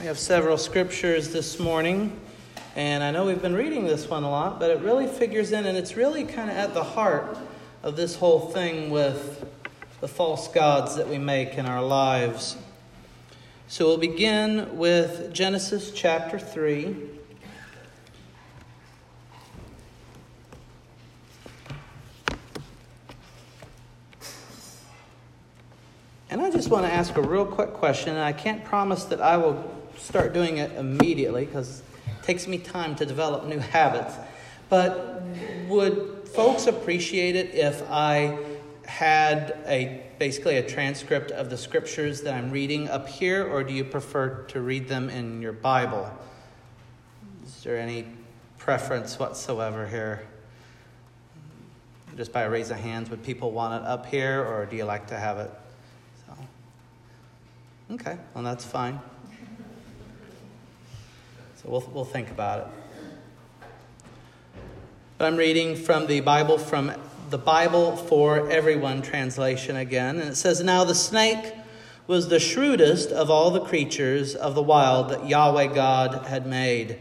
We have several scriptures this morning, and I know we've been reading this one a lot, but it really figures in, and it's really kind of at the heart of this whole thing with the false gods that we make in our lives. So we'll begin with Genesis chapter 3. And I just want to ask a real quick question, and I can't promise that I will start doing it immediately because it takes me time to develop new habits. But would folks appreciate it if I had a basically a transcript of the scriptures that I'm reading up here, or do you prefer to read them in your Bible? Is there any preference whatsoever here? Just by a raise of hands, would people want it up here, or do you like to have it? So, okay, well that's fine. We'll, we'll think about it. But I'm reading from the Bible, from the Bible for Everyone translation again. And it says, Now the snake was the shrewdest of all the creatures of the wild that Yahweh God had made.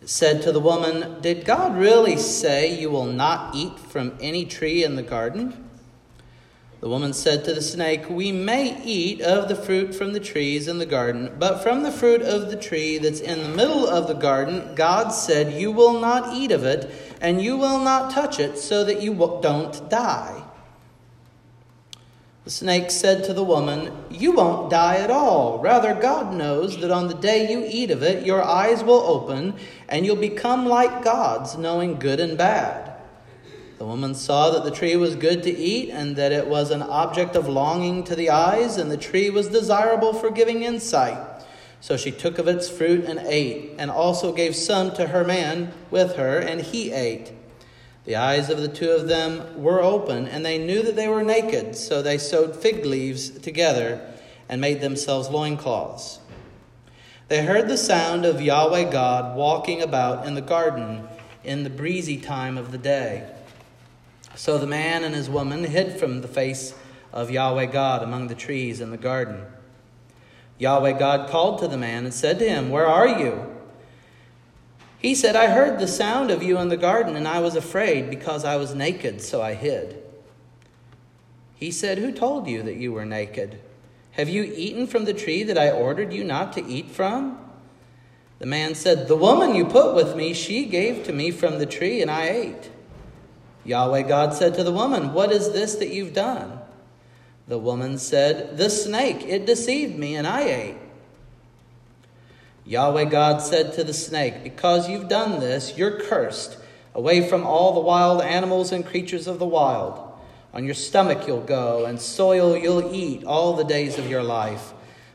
It said to the woman, Did God really say you will not eat from any tree in the garden? The woman said to the snake, We may eat of the fruit from the trees in the garden, but from the fruit of the tree that's in the middle of the garden, God said, You will not eat of it, and you will not touch it, so that you don't die. The snake said to the woman, You won't die at all. Rather, God knows that on the day you eat of it, your eyes will open, and you'll become like gods, knowing good and bad. The woman saw that the tree was good to eat, and that it was an object of longing to the eyes, and the tree was desirable for giving insight. So she took of its fruit and ate, and also gave some to her man with her, and he ate. The eyes of the two of them were open, and they knew that they were naked, so they sewed fig leaves together and made themselves loincloths. They heard the sound of Yahweh God walking about in the garden in the breezy time of the day. So the man and his woman hid from the face of Yahweh God among the trees in the garden. Yahweh God called to the man and said to him, Where are you? He said, I heard the sound of you in the garden, and I was afraid because I was naked, so I hid. He said, Who told you that you were naked? Have you eaten from the tree that I ordered you not to eat from? The man said, The woman you put with me, she gave to me from the tree, and I ate. Yahweh God said to the woman, What is this that you've done? The woman said, The snake, it deceived me, and I ate. Yahweh God said to the snake, Because you've done this, you're cursed, away from all the wild animals and creatures of the wild. On your stomach you'll go, and soil you'll eat all the days of your life.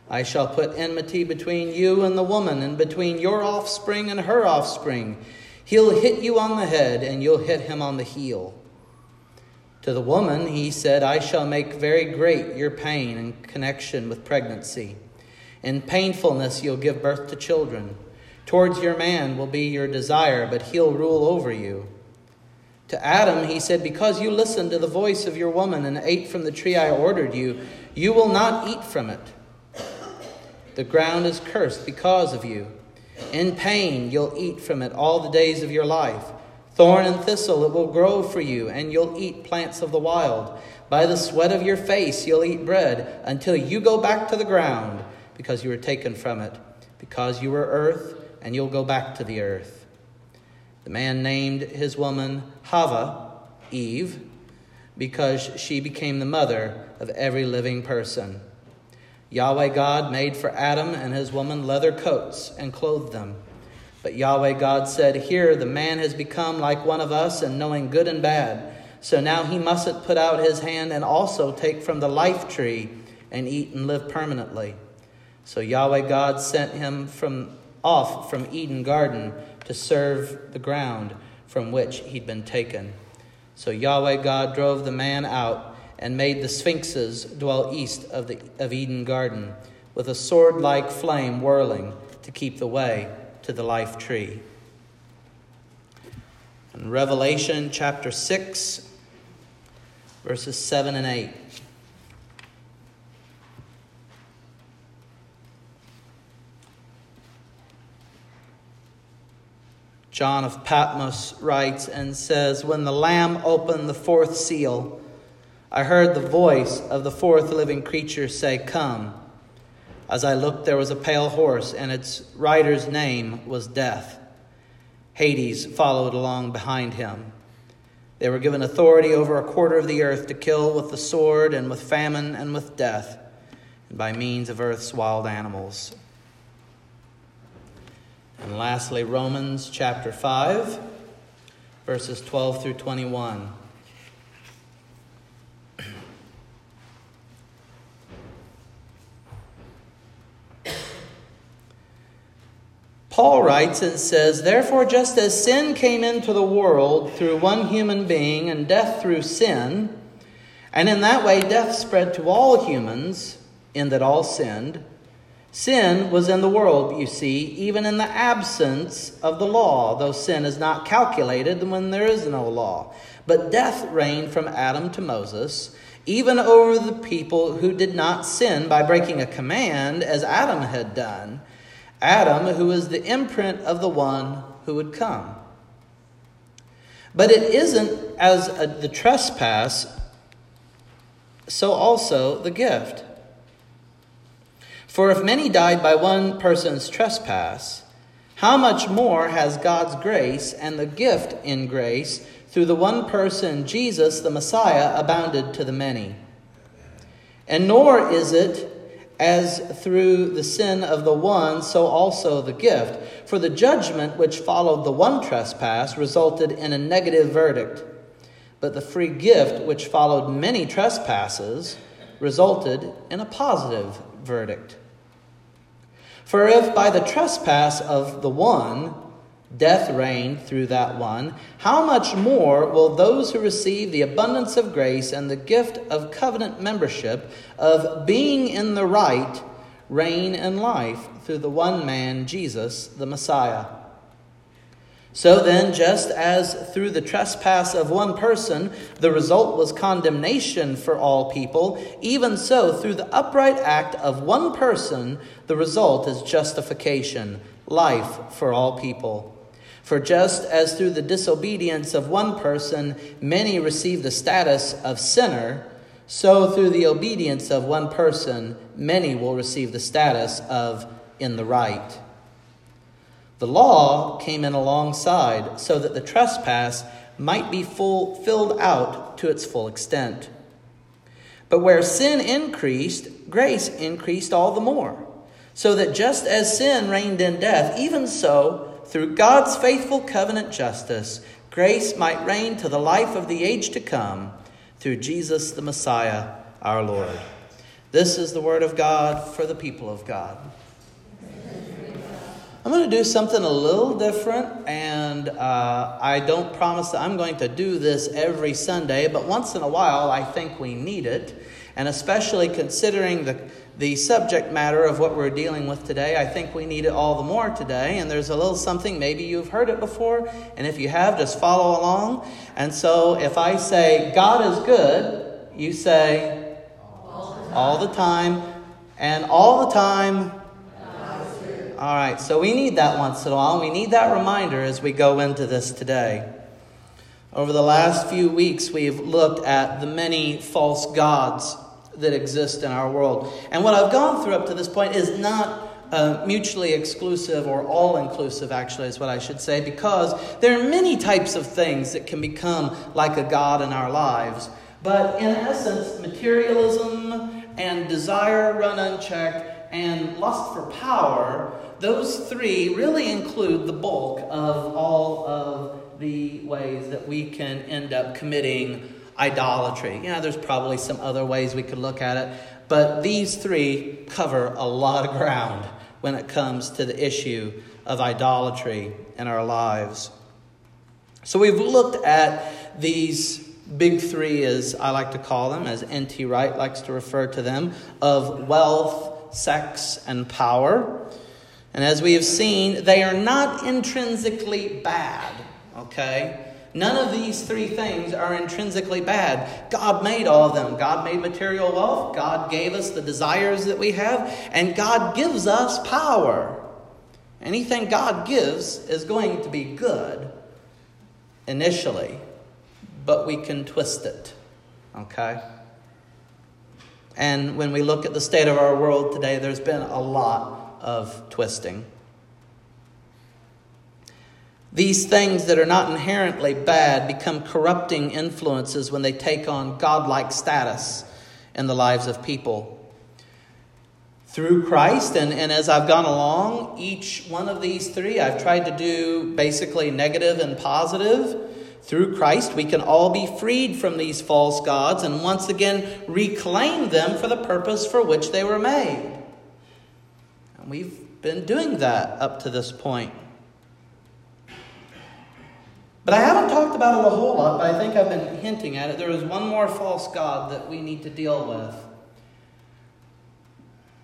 I shall put enmity between you and the woman, and between your offspring and her offspring. He'll hit you on the head, and you'll hit him on the heel. To the woman, he said, I shall make very great your pain in connection with pregnancy. In painfulness, you'll give birth to children. Towards your man will be your desire, but he'll rule over you. To Adam, he said, Because you listened to the voice of your woman and ate from the tree I ordered you, you will not eat from it. The ground is cursed because of you. In pain, you'll eat from it all the days of your life. Thorn and thistle it will grow for you, and you'll eat plants of the wild. By the sweat of your face, you'll eat bread until you go back to the ground, because you were taken from it, because you were earth, and you'll go back to the earth. The man named his woman Hava, Eve, because she became the mother of every living person. Yahweh God made for Adam and his woman leather coats and clothed them. But Yahweh God said, Here the man has become like one of us and knowing good and bad. So now he mustn't put out his hand and also take from the life tree and eat and live permanently. So Yahweh God sent him from off from Eden garden to serve the ground from which he'd been taken. So Yahweh God drove the man out and made the sphinxes dwell east of, the, of Eden Garden, with a sword like flame whirling to keep the way to the life tree. In Revelation chapter 6, verses 7 and 8. John of Patmos writes and says, When the Lamb opened the fourth seal, I heard the voice of the fourth living creature say, Come. As I looked, there was a pale horse, and its rider's name was Death. Hades followed along behind him. They were given authority over a quarter of the earth to kill with the sword, and with famine, and with death, and by means of earth's wild animals. And lastly, Romans chapter 5, verses 12 through 21. Paul writes and says, Therefore, just as sin came into the world through one human being and death through sin, and in that way death spread to all humans, in that all sinned, Sin was in the world, you see, even in the absence of the law, though sin is not calculated when there is no law. But death reigned from Adam to Moses, even over the people who did not sin by breaking a command, as Adam had done. Adam, who is the imprint of the one who would come. But it isn't as a, the trespass, so also the gift. For if many died by one person's trespass, how much more has God's grace and the gift in grace through the one person, Jesus the Messiah, abounded to the many? And nor is it as through the sin of the one, so also the gift. For the judgment which followed the one trespass resulted in a negative verdict, but the free gift which followed many trespasses resulted in a positive verdict. For if by the trespass of the one death reigned through that one, how much more will those who receive the abundance of grace and the gift of covenant membership, of being in the right, reign in life through the one man, Jesus, the Messiah? So then, just as through the trespass of one person the result was condemnation for all people, even so through the upright act of one person the result is justification, life for all people. For just as through the disobedience of one person many receive the status of sinner, so through the obedience of one person many will receive the status of in the right. The law came in alongside so that the trespass might be full, filled out to its full extent. But where sin increased, grace increased all the more. So that just as sin reigned in death, even so, through God's faithful covenant justice, grace might reign to the life of the age to come through Jesus the Messiah, our Lord. This is the word of God for the people of God. I'm going to do something a little different, and uh, I don't promise that I'm going to do this every Sunday, but once in a while I think we need it. And especially considering the, the subject matter of what we're dealing with today, I think we need it all the more today. And there's a little something, maybe you've heard it before, and if you have, just follow along. And so if I say, God is good, you say, all the time, and all the time all right, so we need that once in a while. We need that reminder as we go into this today. Over the last few weeks, we've looked at the many false gods that exist in our world. And what I've gone through up to this point is not uh, mutually exclusive or all inclusive, actually, is what I should say, because there are many types of things that can become like a God in our lives. But in essence, materialism and desire run unchecked and lust for power those three really include the bulk of all of the ways that we can end up committing idolatry. Yeah, there's probably some other ways we could look at it, but these three cover a lot of ground when it comes to the issue of idolatry in our lives. So we've looked at these big three, as I like to call them, as N.T. Wright likes to refer to them, of wealth, sex, and power. And as we have seen, they are not intrinsically bad, okay? None of these three things are intrinsically bad. God made all of them. God made material wealth. God gave us the desires that we have. And God gives us power. Anything God gives is going to be good initially, but we can twist it. Okay? And when we look at the state of our world today, there's been a lot of twisting. These things that are not inherently bad become corrupting influences when they take on godlike status in the lives of people. Through Christ, and, and as I've gone along, each one of these three, I've tried to do basically negative and positive. Through Christ, we can all be freed from these false gods and once again reclaim them for the purpose for which they were made. And we've been doing that up to this point. But I haven't talked about it a whole lot, but I think I've been hinting at it. There is one more false God that we need to deal with.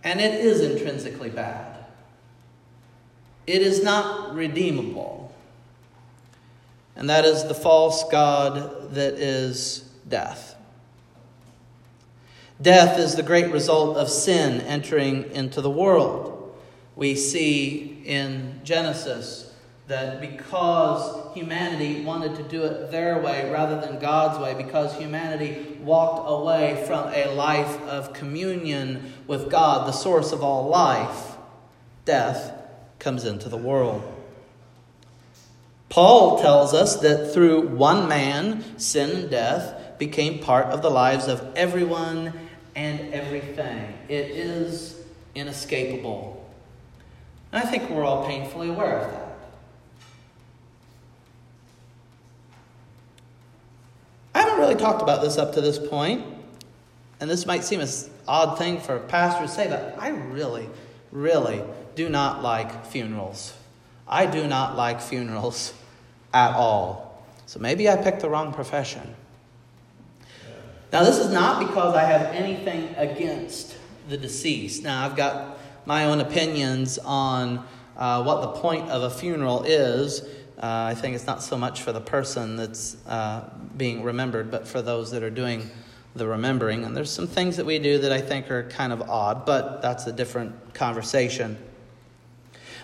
And it is intrinsically bad. It is not redeemable. And that is the false God that is death. Death is the great result of sin entering into the world. We see in Genesis that because humanity wanted to do it their way rather than God's way, because humanity walked away from a life of communion with God, the source of all life, death comes into the world. Paul tells us that through one man, sin and death became part of the lives of everyone and everything. It is inescapable. And I think we're all painfully aware of that. I haven't really talked about this up to this point, and this might seem an odd thing for a pastor to say, but I really, really do not like funerals. I do not like funerals at all. So maybe I picked the wrong profession. Now, this is not because I have anything against the deceased. Now, I've got my own opinions on uh, what the point of a funeral is. Uh, I think it's not so much for the person that's uh, being remembered, but for those that are doing the remembering. And there's some things that we do that I think are kind of odd, but that's a different conversation.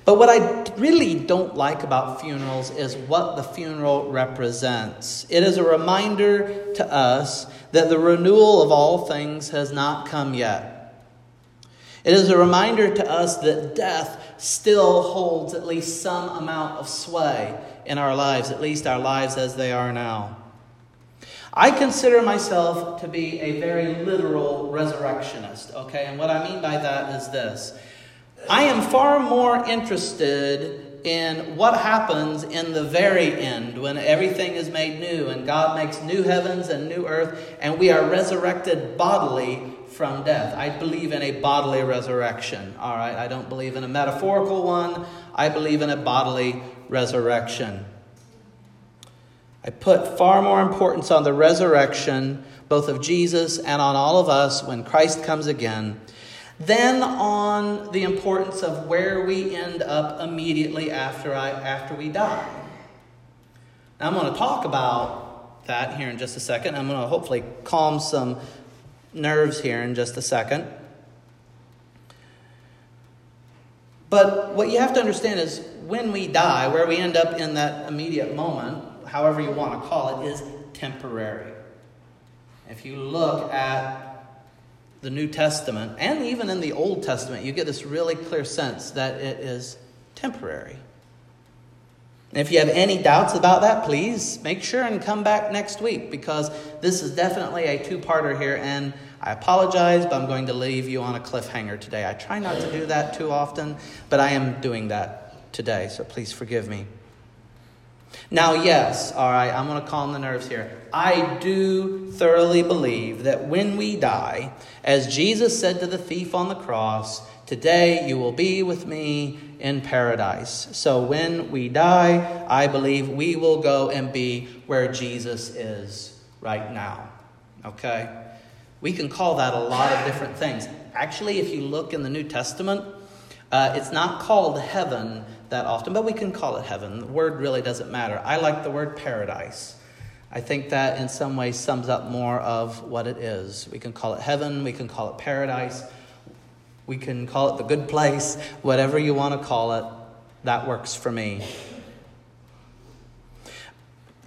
But what I really don't like about funerals is what the funeral represents. It is a reminder to us that the renewal of all things has not come yet. It is a reminder to us that death still holds at least some amount of sway in our lives, at least our lives as they are now. I consider myself to be a very literal resurrectionist, okay? And what I mean by that is this I am far more interested in what happens in the very end when everything is made new and God makes new heavens and new earth and we are resurrected bodily from death. I believe in a bodily resurrection, all right? I don't believe in a metaphorical one, I believe in a bodily resurrection. I put far more importance on the resurrection, both of Jesus and on all of us when Christ comes again, than on the importance of where we end up immediately after, I, after we die. Now, I'm going to talk about that here in just a second. I'm going to hopefully calm some nerves here in just a second. But what you have to understand is when we die, where we end up in that immediate moment, however you want to call it, is temporary. If you look at the New Testament and even in the Old Testament, you get this really clear sense that it is temporary. And if you have any doubts about that, please make sure and come back next week because this is definitely a two parter here. And I apologize, but I'm going to leave you on a cliffhanger today. I try not to do that too often, but I am doing that today, so please forgive me. Now, yes, all right, I'm going to calm the nerves here. I do thoroughly believe that when we die, as Jesus said to the thief on the cross, Today you will be with me in paradise. So when we die, I believe we will go and be where Jesus is right now. Okay? We can call that a lot of different things. Actually, if you look in the New Testament, uh, it's not called heaven that often, but we can call it heaven. The word really doesn't matter. I like the word paradise. I think that in some ways sums up more of what it is. We can call it heaven, we can call it paradise. We can call it the good place, whatever you want to call it. that works for me.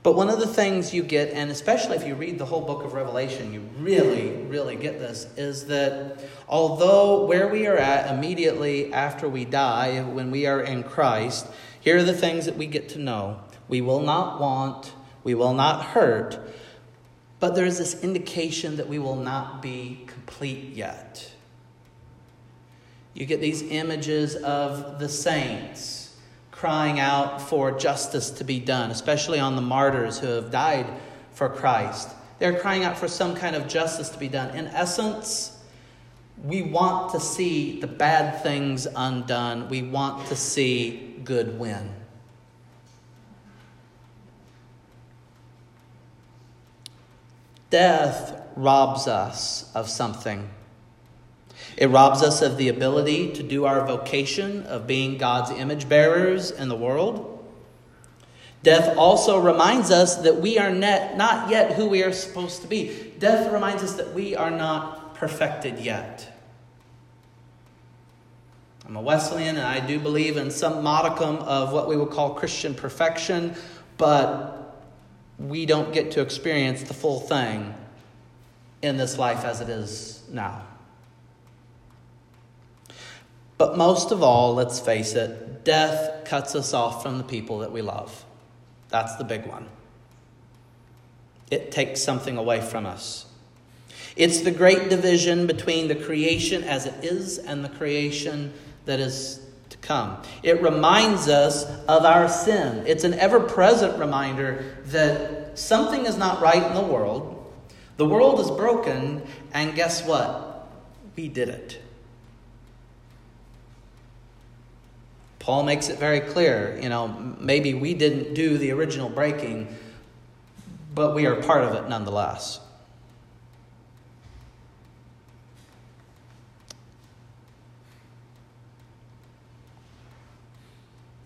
But one of the things you get, and especially if you read the whole book of Revelation, you really, really get this, is that although where we are at immediately after we die, when we are in Christ, here are the things that we get to know. We will not want, we will not hurt, but there is this indication that we will not be complete yet. You get these images of the saints crying out for justice to be done, especially on the martyrs who have died for Christ. They're crying out for some kind of justice to be done. In essence, we want to see the bad things undone, we want to see good win. Death robs us of something. It robs us of the ability to do our vocation of being God's image bearers in the world. Death also reminds us that we are net, not yet who we are supposed to be. Death reminds us that we are not perfected yet. I'm a Wesleyan and I do believe in some modicum of what we would call Christian perfection, but we don't get to experience the full thing in this life as it is now. But most of all, let's face it, death cuts us off from the people that we love. That's the big one. It takes something away from us. It's the great division between the creation as it is and the creation that is to come. It reminds us of our sin. It's an ever present reminder that something is not right in the world. The world is broken, and guess what? We did it. Paul makes it very clear, you know, maybe we didn't do the original breaking, but we are part of it nonetheless.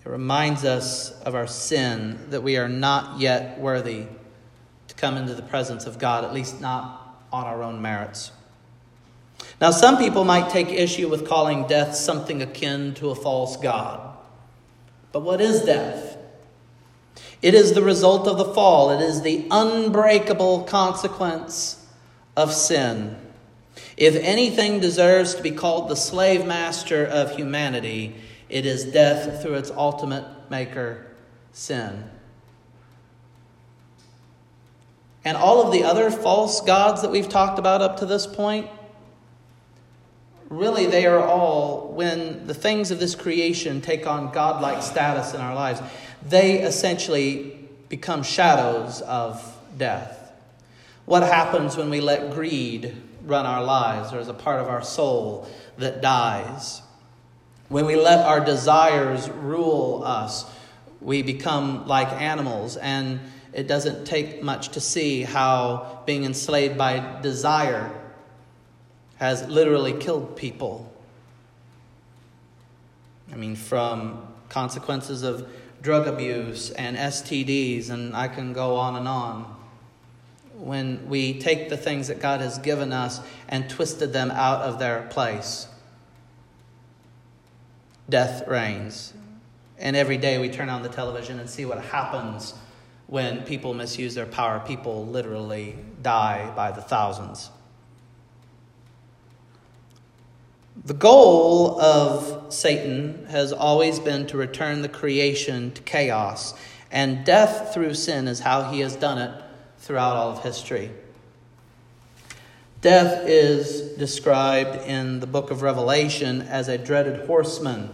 It reminds us of our sin, that we are not yet worthy to come into the presence of God, at least not on our own merits. Now, some people might take issue with calling death something akin to a false God. But what is death? It is the result of the fall, it is the unbreakable consequence of sin. If anything deserves to be called the slave master of humanity, it is death through its ultimate maker, sin. And all of the other false gods that we've talked about up to this point, really they are all, when the things of this creation take on godlike status in our lives, they essentially become shadows of death. What happens when we let greed run our lives? There's a part of our soul that dies. When we let our desires rule us, we become like animals, and it doesn't take much to see how being enslaved by desire has literally killed people. I mean, from consequences of drug abuse and STDs, and I can go on and on. When we take the things that God has given us and twisted them out of their place death reigns. And every day we turn on the television and see what happens when people misuse their power. People literally die by the thousands. The goal of Satan has always been to return the creation to chaos, and death through sin is how he has done it throughout all of history. Death is described in the book of Revelation as a dreaded horseman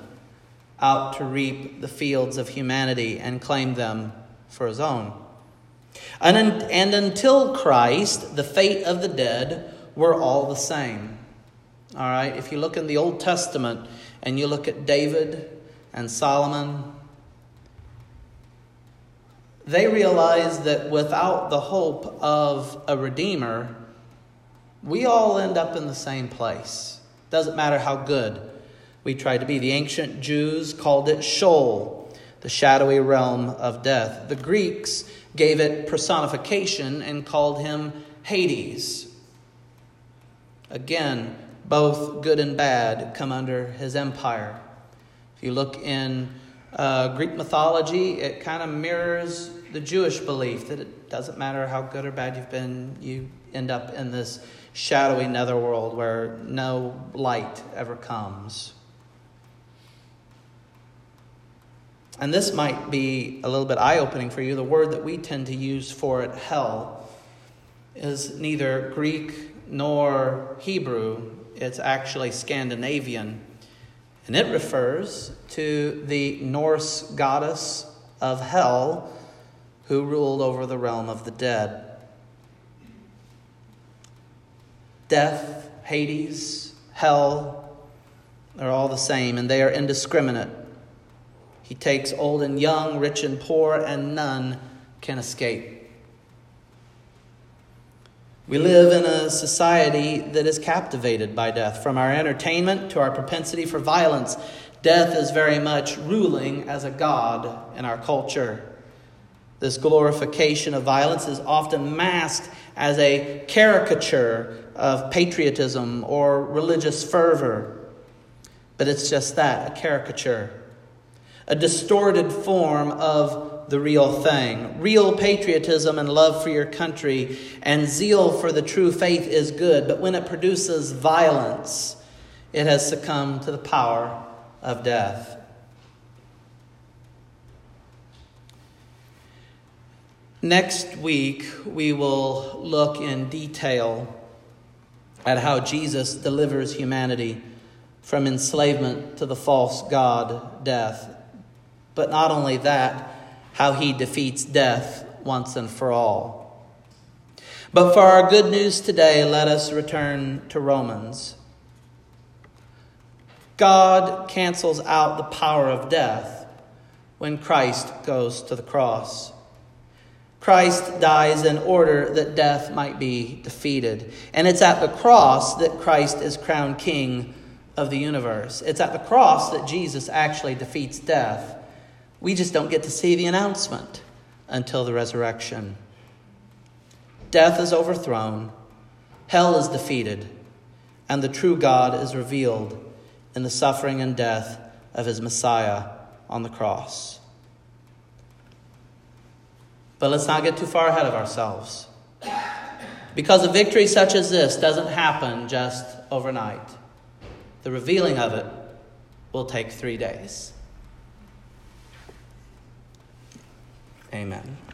out to reap the fields of humanity and claim them for his own. And, and until Christ, the fate of the dead were all the same. All right, if you look in the Old Testament and you look at David and Solomon, they realized that without the hope of a Redeemer, we all end up in the same place. Doesn't matter how good we try to be. The ancient Jews called it Sheol, the shadowy realm of death. The Greeks gave it personification and called him Hades. Again, both good and bad come under his empire. If you look in uh, Greek mythology, it kind of mirrors the Jewish belief that it doesn't matter how good or bad you've been, you end up in this shadowy netherworld where no light ever comes. And this might be a little bit eye opening for you. The word that we tend to use for it, hell, is neither Greek nor Hebrew, it's actually Scandinavian. And it refers to the Norse goddess of hell who ruled over the realm of the dead. Death, Hades, hell, they're all the same, and they are indiscriminate. He takes old and young, rich and poor, and none can escape. We live in a society that is captivated by death. From our entertainment to our propensity for violence, death is very much ruling as a god in our culture. This glorification of violence is often masked as a caricature of patriotism or religious fervor. But it's just that a caricature, a distorted form of the real thing. Real patriotism and love for your country and zeal for the true faith is good, but when it produces violence, it has succumbed to the power of death. Next week, we will look in detail at how Jesus delivers humanity from enslavement to the false God, death. But not only that, how he defeats death once and for all. But for our good news today, let us return to Romans. God cancels out the power of death when Christ goes to the cross. Christ dies in order that death might be defeated. And it's at the cross that Christ is crowned king of the universe. It's at the cross that Jesus actually defeats death. We just don't get to see the announcement until the resurrection. Death is overthrown, hell is defeated, and the true God is revealed in the suffering and death of his Messiah on the cross. But let's not get too far ahead of ourselves. Because a victory such as this doesn't happen just overnight. The revealing of it will take three days. Amen.